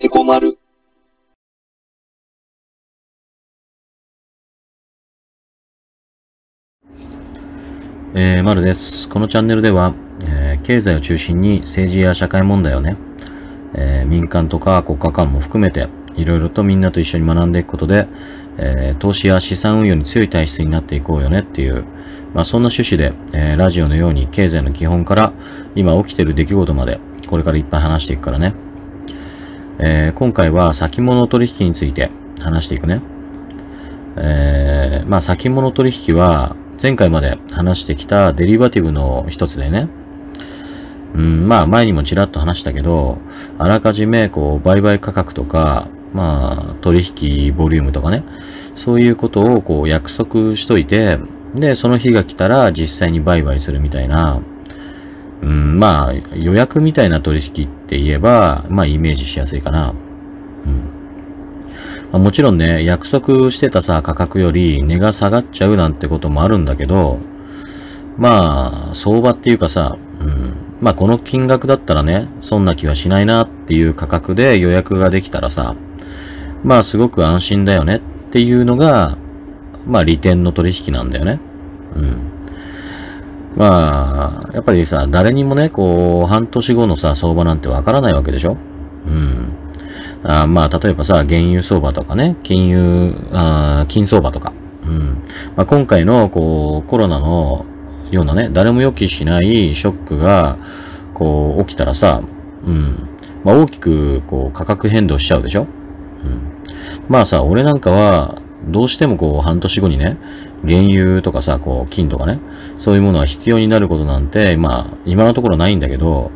エコマル。えー、まるです。このチャンネルでは、えー経済を中心に政治や社会問題をね、えー民間とか国家間も含めて、いろいろとみんなと一緒に学んでいくことで、えー投資や資産運用に強い体質になっていこうよねっていう、まあそんな趣旨で、えーラジオのように経済の基本から今起きてる出来事まで、これからいっぱい話していくからね。えー今回は先物取引について話していくね。えーまあ先物取引は前回まで話してきたデリバティブの一つでね。うん、まあ前にもちらっと話したけど、あらかじめこう売買価格とか、まあ取引ボリュームとかね、そういうことをこう約束しといて、で、その日が来たら実際に売買するみたいな、うん、まあ予約みたいな取引って言えば、まあイメージしやすいかな。うん。まあもちろんね、約束してたさ、価格より値が下がっちゃうなんてこともあるんだけど、まあ、相場っていうかさ、うん。まあこの金額だったらね、そんな気はしないなっていう価格で予約ができたらさ、まあすごく安心だよねっていうのが、まあ利点の取引なんだよね。うん。まあ、やっぱりさ、誰にもね、こう、半年後のさ、相場なんてわからないわけでしょ？うん。あまあ、例えばさ、原油相場とかね、金融、あ金相場とか。うん。まあ、今回の、こう、コロナのようなね、誰も予期しないショックが、こう、起きたらさ、うん。まあ、大きく、こう、価格変動しちゃうでしょ？うん。まあさ、俺なんかは、どうしてもこう、半年後にね、原油とかさ、こう、金とかね、そういうものは必要になることなんて、まあ、今のところないんだけど、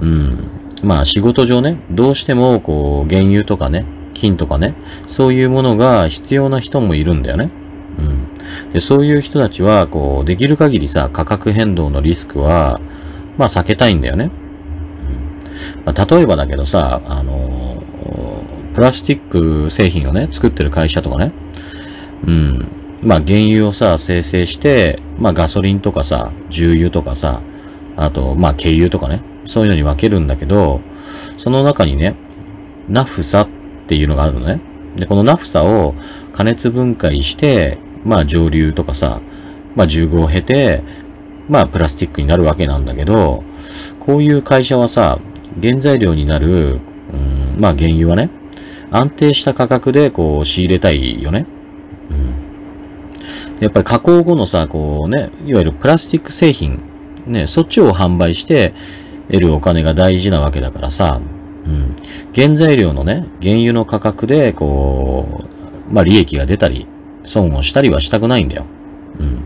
うん。まあ仕事上ね、どうしてもこう原油とかね、金とかね、そういうものが必要な人もいるんだよね。うん。で、そういう人たちは、こう、できる限りさ、価格変動のリスクは、まあ避けたいんだよね。うん。まあ、例えばだけどさ、あのープラスチック製品をね、作ってる会社とかね、うん。まあ原油をさ、生成して、まあガソリンとかさ、重油とかさ、あと、まあ軽油とかね、そういうのに分けるんだけど、その中にね、ナフサっていうのがあるのね。で、このナフサを加熱分解して、まあ蒸留とかさ、まあ重合を経て、まあプラスチックになるわけなんだけど、こういう会社はさ、原材料になる、うん、まあ原油はね、安定した価格でこう仕入れたいよね。やっぱり加工後のさ、こうね、いわゆるプラスチック製品、ね、そっちを販売して得るお金が大事なわけだからさ、うん。原材料のね、原油の価格で、こう、まあ利益が出たり、損をしたりはしたくないんだよ。うん。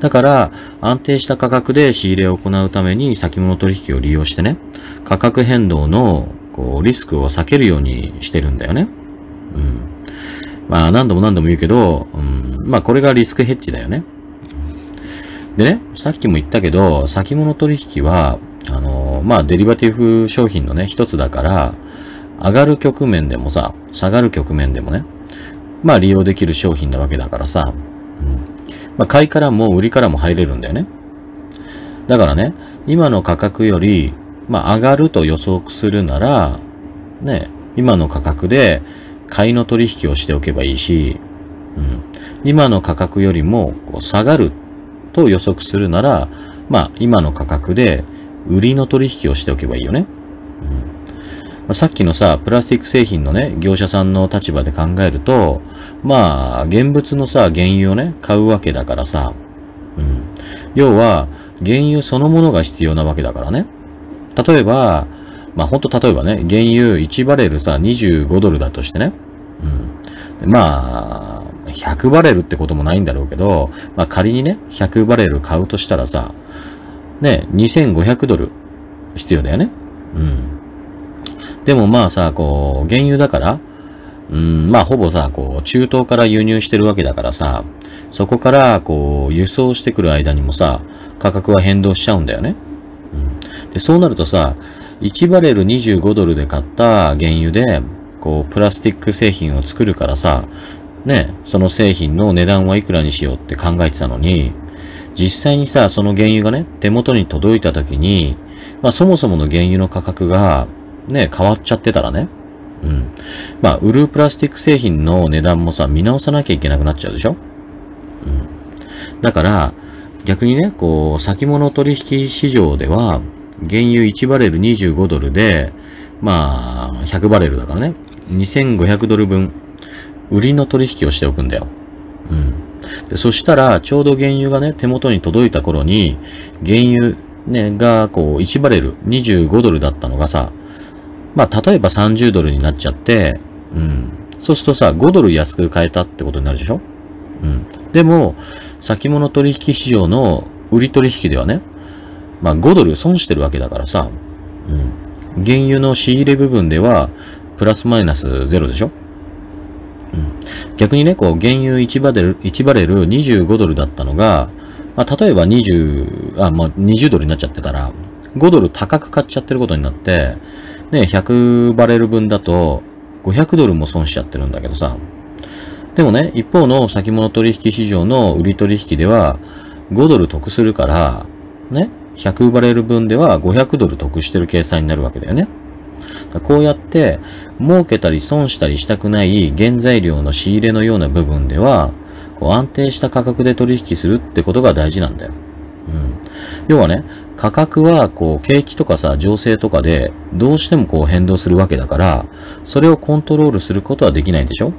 だから、安定した価格で仕入れを行うために先物取引を利用してね、価格変動の、こう、リスクを避けるようにしてるんだよね。うん。まあ、何度も何度も言うけど、うん。まあ、これがリスクヘッジだよね。でね、さっきも言ったけど、先物取引は、あのまあ、デリバティブ商品のね、一つだから、上がる局面でもさ、下がる局面でもね、まあ、利用できる商品なわけだからさ、うん。まあ、買いからも売りからも入れるんだよね。だからね、今の価格より、まあ、上がると予測するなら、ね、今の価格で買いの取引をしておけばいいし、うん。今の価格よりもこう下がると予測するなら、まあ、今の価格で売りの取引をしておけばいいよね。うん。さっきのさ、プラスチック製品のね、業者さんの立場で考えると、まあ、現物のさ、原油をね、買うわけだからさ、うん。要は、原油そのものが必要なわけだからね。例えば、まあ、ほんと例えばね、原油1バレルさ、25ドルだとしてね。うん。まあ、100バレルってこともないんだろうけど、まあ仮にね、100バレル買うとしたらさ、ね、2500ドル必要だよね。うん。でもまあさ、こう、原油だから、うん、まあほぼさ、こう、中東から輸入してるわけだからさ、そこから、こう、輸送してくる間にもさ、価格は変動しちゃうんだよね。うん。で、そうなるとさ、1バレル25ドルで買った原油で、こう、プラスチック製品を作るからさ、ね、その製品の値段はいくらにしようって考えてたのに、実際にさ、その原油がね、手元に届いた時に、まあそもそもの原油の価格が、ね、変わっちゃってたらね、うん。まあ、売るプラスチック製品の値段もさ、見直さなきゃいけなくなっちゃうでしょ？うん。だから、逆にね、こう、先物取引市場では、原油1バレル25ドルで、まあ、100バレルだからね、2500ドル分、売りの取引をしておくんだよ。うん。でそしたら、ちょうど原油がね、手元に届いた頃に、原油ね、が、こう、1バレル25ドルだったのがさ、まあ、例えば30ドルになっちゃって、うん。そうするとさ、5ドル安く買えたってことになるでしょ？うん。でも、先物取引市場の売り取引ではね、まあ5ドル損してるわけだからさ、うん。原油の仕入れ部分では、プラスマイナスゼロでしょ？逆にね、こう、原油1バレル、1バレル25ドルだったのが、まあ、例えば20、あ、まあ、20ドルになっちゃってたら、5ドル高く買っちゃってることになって、ね、100バレル分だと、500ドルも損しちゃってるんだけどさ。でもね、一方の先物取引市場の売り取引では、5ドル得するから、ね、100バレル分では500ドル得してる計算になるわけだよね。こうやって、儲けたり損したりしたくない原材料の仕入れのような部分では、こう安定した価格で取引するってことが大事なんだよ。うん。要はね、価格はこう景気とかさ、情勢とかでどうしてもこう変動するわけだから、それをコントロールすることはできないでしょ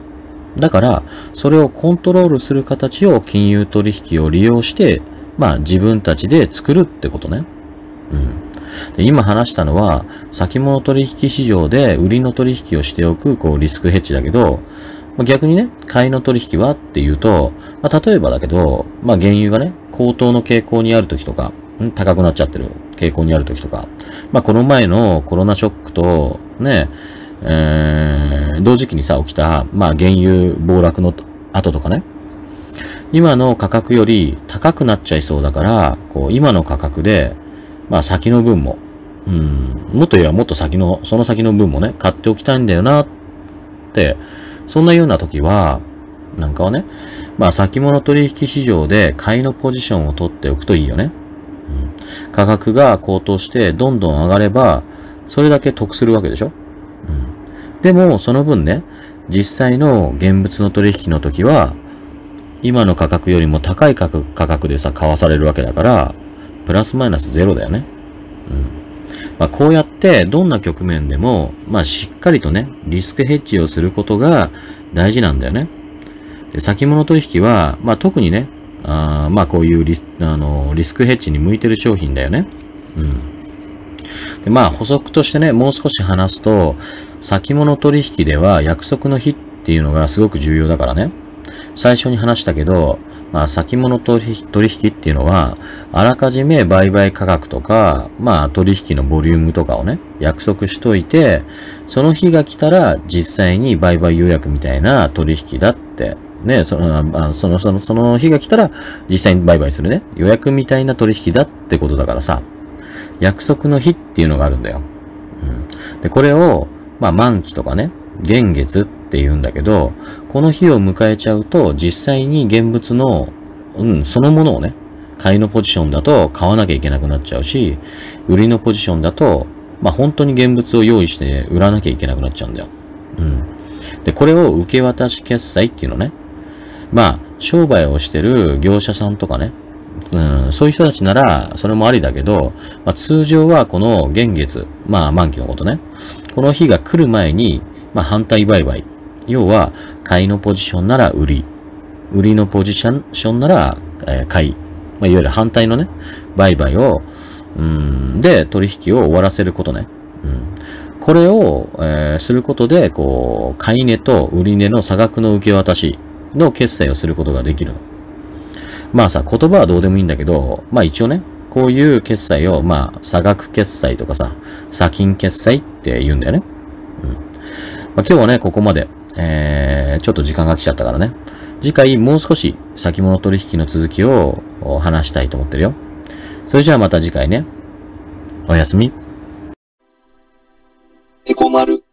だから、それをコントロールする形を金融取引を利用して、まあ自分たちで作るってことね。うん。で今話したのは、先物取引市場で売りの取引をしておく、こうリスクヘッジだけど、逆にね、買いの取引はっていうと、まあ、例えばだけど、まあ、原油がね、高騰の傾向にある時とか、高くなっちゃってる傾向にある時とか、まあ、この前のコロナショックと、ね、えー、同時期にさ、起きた、まあ、原油暴落の後とかね、今の価格より高くなっちゃいそうだから、こう、今の価格で、まあ、先の分も、うん、もっと言えばもっと先の、その先の分もね、買っておきたいんだよな、って、そんなような時は、なんかはね、まあ先物取引市場で買いのポジションを取っておくといいよね。うん、価格が高騰してどんどん上がれば、それだけ得するわけでしょうん。でも、その分ね、実際の現物の取引の時は、今の価格よりも高い価格価格でさ、買わされるわけだから、プラスマイナスゼロだよね。うん。まあ、こうやってどんな局面でも、まあ、しっかりとね、リスクヘッジをすることが大事なんだよね。で先物取引は、まあ、特にね、あまあ、こういうリスあのリスクヘッジに向いてる商品だよね。うん。で、まあ、補足としてね、もう少し話すと、先物取引では約束の日っていうのがすごく重要だからね。最初に話したけど、まあ、先物取引っていうのは、あらかじめ売買価格とか、まあ、取引のボリュームとかをね、約束しといて、その日が来たら実際に売買予約みたいな取引だって、ね、その、その、その、その日が来たら実際に売買するね、予約みたいな取引だってことだからさ、約束の日っていうのがあるんだよ。うん。で、これを、まあ、満期とかね、現月って言うんだけど、この日を迎えちゃうと、実際に現物の、うん、そのものをね、買いのポジションだと買わなきゃいけなくなっちゃうし、売りのポジションだと、まあ、本当に現物を用意して売らなきゃいけなくなっちゃうんだよ。うん。で、これを受け渡し決済っていうのね。まあ、商売をしてる業者さんとかね、うん、そういう人たちなら、それもありだけど、まあ、通常はこの現月、まあ満期のことね、この日が来る前に、まあ反対売買要は、買いのポジションなら売り、売りのポジションなら、買い。まあ、いわゆる反対のね、売買を、うん、で、取引を終わらせることね。うん。これを、えー、することで、こう、買い値と売り値の差額の受け渡しの決済をすることができるの。まあさ、言葉はどうでもいいんだけど、まあ一応ね、こういう決済を、まあ、差額決済とかさ、差金決済って言うんだよね。うん。まあ今日はね、ここまで。えー、ちょっと時間が来ちゃったからね。次回もう少し先物取引の続きを話したいと思ってるよ。それじゃあまた次回ね。おやすみ。エコ丸。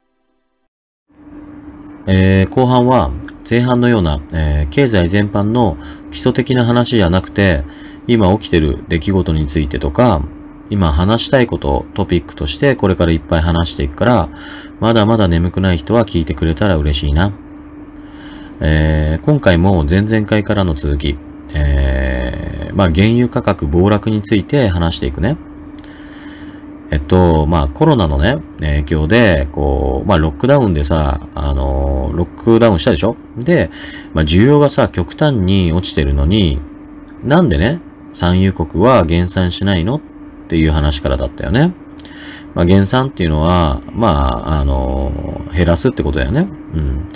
えー、後半は前半のような、えー、経済全般の基礎的な話じゃなくて、今起きてる出来事についてとか、今話したいことトピックとしてこれからいっぱい話していくから、まだまだ眠くない人は聞いてくれたら嬉しいな。えー、今回も前々回からの続き、えー、まあ原油価格暴落について話していくね。えっと、まあコロナのね、影響で、こう、まあロックダウンでさ、あのロックダウンしたでしょ？で、まあ需要がさ、極端に落ちてるのに、なんでね、産油国は減産しないの？っていう話からだったよね。まあ、減産っていうのは、まあ、あの、減らすってことだよね。うん。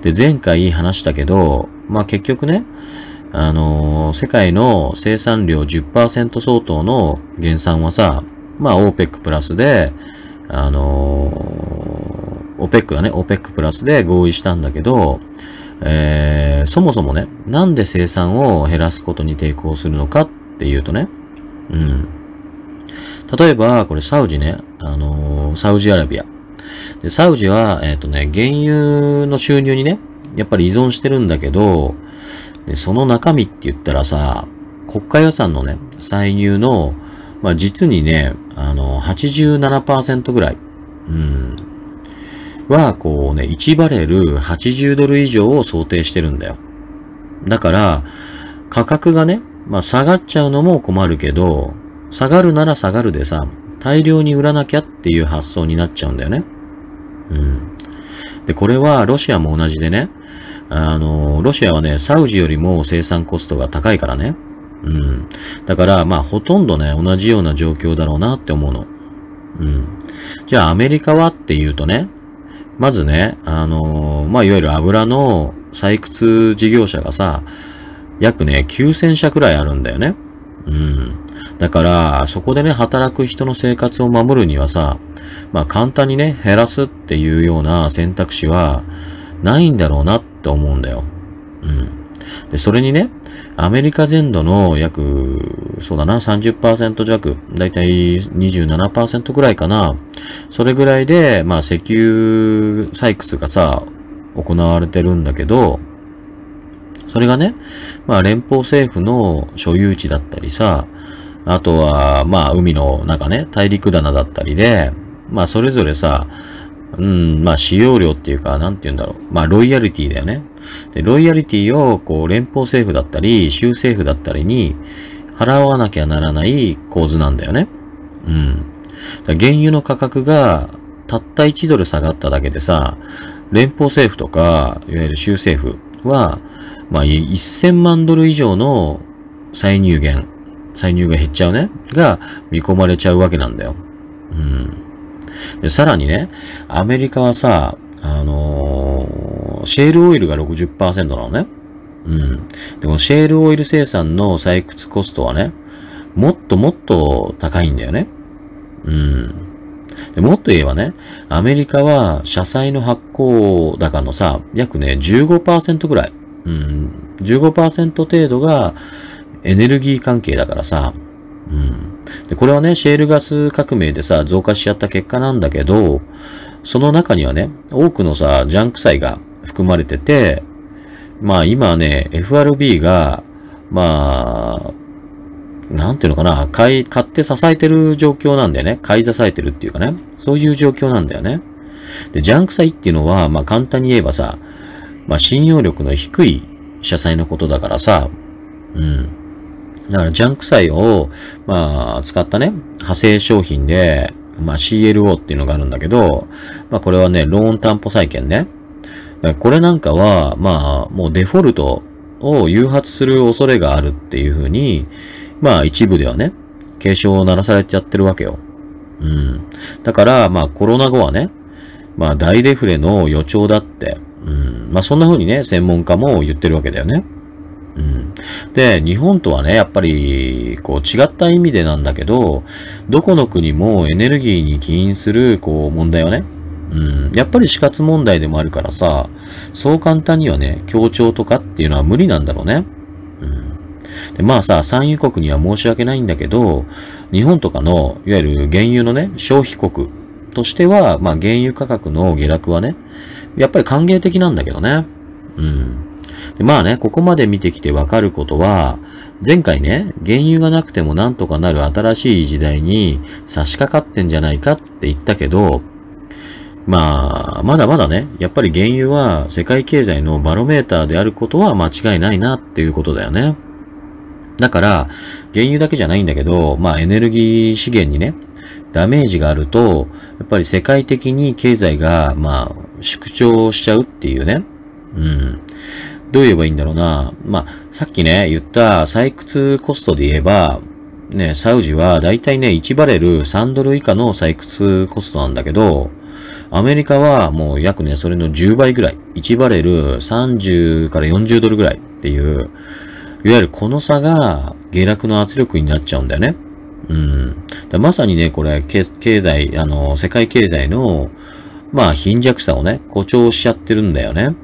で、前回話したけど、まあ結局ね、あの、世界の生産量10%相当の減産はさ、まあ OPEC プラスで、あの、OPEC だね、OPEC プラスで合意したんだけど、えー、そもそもね、なんで生産を減らすことに抵抗するのかっていうとね、うん。例えば、これサウジね、あのー、サウジアラビア。で、サウジは、えっ、ー、とね、原油の収入にね、やっぱり依存してるんだけど、で、その中身って言ったらさ、国家予算のね、歳入の、まあ、実にね、あの、87%ぐらい、うん、は、こうね、1バレル80ドル以上を想定してるんだよ。だから、価格がね、まあ下がっちゃうのも困るけど、下がるなら下がるでさ、大量に売らなきゃっていう発想になっちゃうんだよね。うん。で、これはロシアも同じでね、あの、ロシアはね、サウジよりも生産コストが高いからね。うん。だから、まあ、ほとんどね、同じような状況だろうなって思うの。うん。じゃあ、アメリカはっていうとね、まずね、あの、まあ、いわゆる油の採掘事業者がさ、約ね、9000社くらいあるんだよね。うん。だから、そこでね、働く人の生活を守るにはさ、まあ、簡単にね、減らすっていうような選択肢は、ないんだろうなって思うんだよ。うん。で、それにね、アメリカ全土の約、そうだな、30%弱、だいたい27%ぐらいかな。それぐらいで、まあ石油採掘がさ、行われてるんだけど、それがね、まあ連邦政府の所有地だったりさ、あとは、まあ海の中ね、大陸棚だったりで、まあそれぞれさ、うん、まあ使用料っていうか、なんて言うんだろう。まあロイヤリティだよね。で、ロイヤリティを、こう、連邦政府だったり、州政府だったりに、払わなきゃならない構図なんだよね。うん。原油の価格が、たった1ドル下がっただけでさ、連邦政府とか、いわゆる州政府は、まあ、1000万ドル以上の歳入源、歳入が減っちゃうね、が見込まれちゃうわけなんだよ。うん。さらにね、アメリカはさ、あのー、シェールオイルが60%なのね。うん。でもシェールオイル生産の採掘コストはね、もっともっと高いんだよね。うん。でもっと言えばね、アメリカは社債の発行高のさ、約ね、15%ぐらい。うん。15%程度がエネルギー関係だからさ、うん。で、これはね、シェールガス革命でさ、増加しちゃった結果なんだけど、その中にはね、多くのさ、ジャンク債が含まれてて、まあ今ね、FRB が、まあ、なんていうのかな、買い、買って支えてる状況なんだよね。買い支えてるっていうかね。そういう状況なんだよね。で、ジャンク債っていうのは、まあ簡単に言えばさ、まあ信用力の低い社債のことだからさ、うん。だからジャンク債を、まあ、使ったね、派生商品で、まあ CLO っていうのがあるんだけど、まあこれはね、ローン担保債券ね。これなんかは、まあ、もうデフォルトを誘発する恐れがあるっていうふうに、まあ一部ではね、警鐘を鳴らされちゃってるわけよ。うん。だから、まあコロナ後はね、まあ大デフレの予兆だって、うん。まあそんな風にね、専門家も言ってるわけだよね。で、日本とはね、やっぱり、こう違った意味でなんだけど、どこの国もエネルギーに起因する、こう問題はね、うん、やっぱり死活問題でもあるからさ、そう簡単にはね、協調とかっていうのは無理なんだろうね。うん。で、まあさ、産油国には申し訳ないんだけど、日本とかの、いわゆる原油のね、消費国としては、まあ原油価格の下落はね、やっぱり歓迎的なんだけどね。うん。でまあね、ここまで見てきてわかることは、前回ね、原油がなくてもなんとかなる新しい時代に差し掛かってんじゃないかって言ったけど、まあ、まだまだね、やっぱり原油は世界経済のバロメーターであることは間違いないなっていうことだよね。だから、原油だけじゃないんだけど、まあエネルギー資源にね、ダメージがあると、やっぱり世界的に経済が、まあ、縮小しちゃうっていうね。うん。どう言えばいいんだろうな。まあ、さっきね、言った採掘コストで言えば、ね、サウジはだいたいね、1バレル3ドル以下の採掘コストなんだけど、アメリカはもう約ね、それの10倍ぐらい。1バレル30から40ドルぐらいっていう、いわゆるこの差が下落の圧力になっちゃうんだよね。うん。まさにね、これ、経済、あの、世界経済の、まあ、貧弱さをね、誇張しちゃってるんだよね。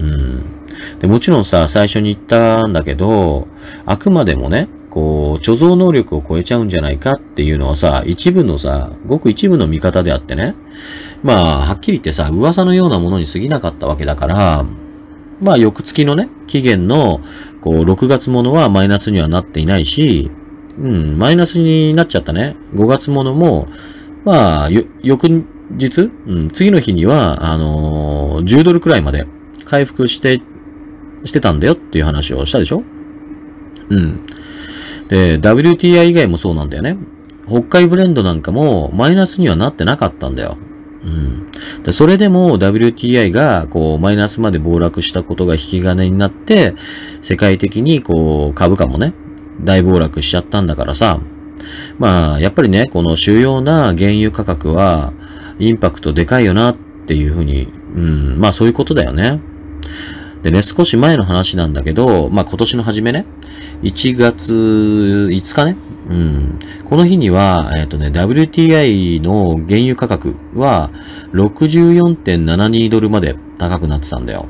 うん。で、もちろんさ、最初に言ったんだけど、あくまでもね、こう、貯蔵能力を超えちゃうんじゃないかっていうのはさ、一部のさ、ごく一部の見方であってね。まあ、はっきり言ってさ、噂のようなものに過ぎなかったわけだから、まあ、翌月のね、期限の、こう、6月ものはマイナスにはなっていないし、うん、マイナスになっちゃったね。5月ものも、まあ、翌日、うん、次の日には、あのー、10ドルくらいまで回復して、してたんだよっていう話をしたでしょ？うん。で、WTI 以外もそうなんだよね。北海ブレンドなんかもマイナスにはなってなかったんだよ。うん。でそれでも WTI がこうマイナスまで暴落したことが引き金になって、世界的にこう株価もね、大暴落しちゃったんだからさ、まあ、やっぱりね、この主要な原油価格は、インパクトでかいよなっていうふうに、うん、まあそういうことだよね。でね、少し前の話なんだけど、まあ今年の初めね、1月5日ね、うん。この日には、えっ、ー、とね、WTI の原油価格は64.72ドルまで高くなってたんだよ。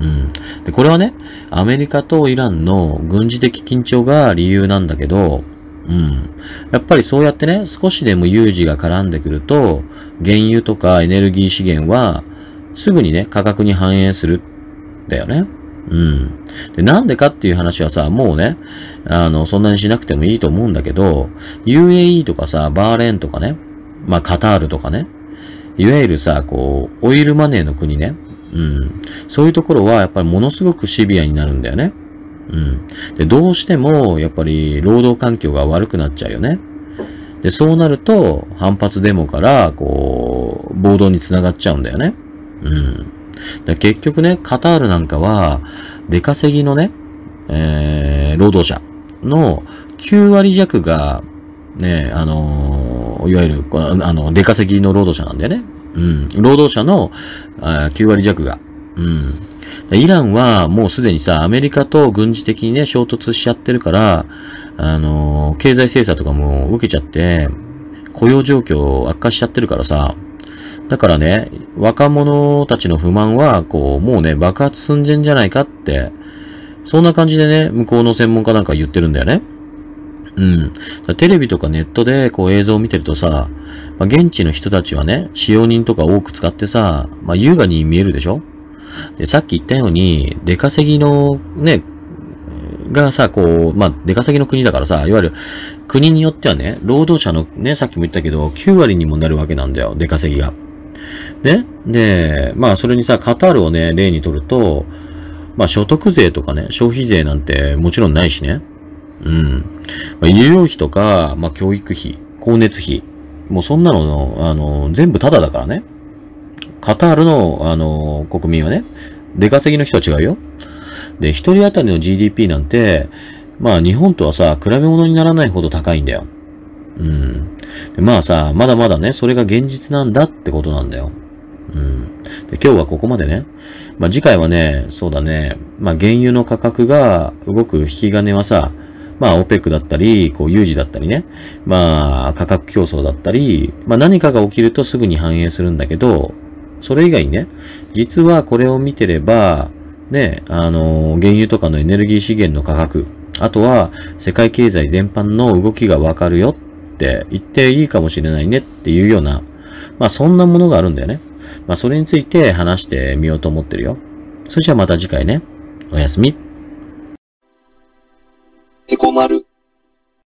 うん。で、これはね、アメリカとイランの軍事的緊張が理由なんだけど、うん。やっぱりそうやってね、少しでも有事が絡んでくると、原油とかエネルギー資源は、すぐにね、価格に反映する。だよね。うん。で、なんでかっていう話はさ、もうね、あの、そんなにしなくてもいいと思うんだけど、UAE とかさ、バーレーンとかね、まあ、カタールとかね、いわゆるさ、こう、オイルマネーの国ね、うん。そういうところはやっぱりものすごくシビアになるんだよね。うん。で、どうしてもやっぱり労働環境が悪くなっちゃうよね。で、そうなると反発デモから、こう、暴動につながっちゃうんだよね。うん。で結局ね、カタールなんかは、出稼ぎのね、えー、労働者の9割弱が、ね、あのー、いわゆる、あの、出稼ぎの労働者なんだよね。うん。労働者のあ9割弱が。うん。イランはもうすでにさ、アメリカと軍事的にね、衝突しちゃってるから、あのー、経済制裁とかも受けちゃって、雇用状況悪化しちゃってるからさ、だからね、若者たちの不満は、こう、もうね、爆発寸前じゃないかって、そんな感じでね、向こうの専門家なんか言ってるんだよね。うん。テレビとかネットでこう映像を見てるとさ、まあ、現地の人たちはね、使用人とか多く使ってさ、まあ、優雅に見えるでしょで、さっき言ったように、出稼ぎのね、がさ、こう、まあ、出稼ぎの国だからさ、いわゆる国によってはね、労働者のね、さっきも言ったけど、9割にもなるわけなんだよ、出稼ぎが。ねで、まあ、それにさ、カタールをね、例にとると、まあ、所得税とかね、消費税なんてもちろんないしね。うん。まあ、医療費とか、まあ、教育費、光熱費、もうそんなの、あの、全部タダだからね。カタールの、あの、国民はね、出稼ぎの人は違うよ。で、一人当たりの GDP なんて、まあ日本とはさ、比べ物にならないほど高いんだよ。うん。でまあさ、まだまだね、それが現実なんだってことなんだよ。うん。で、今日はここまでね。まあ次回はね、そうだね、まあ原油の価格が動く引き金はさ、まあ、オペックだったり、こう、有事だったりね。まあ、価格競争だったり、まあ何かが起きるとすぐに反映するんだけど、それ以外にね、実はこれを見てれば、ね、あの、原油とかのエネルギー資源の価格、あとは世界経済全般の動きがわかるよって言っていいかもしれないねっていうような、まあそんなものがあるんだよね。まあそれについて話してみようと思ってるよ。それじゃあまた次回ね。おやすみ。エコ丸。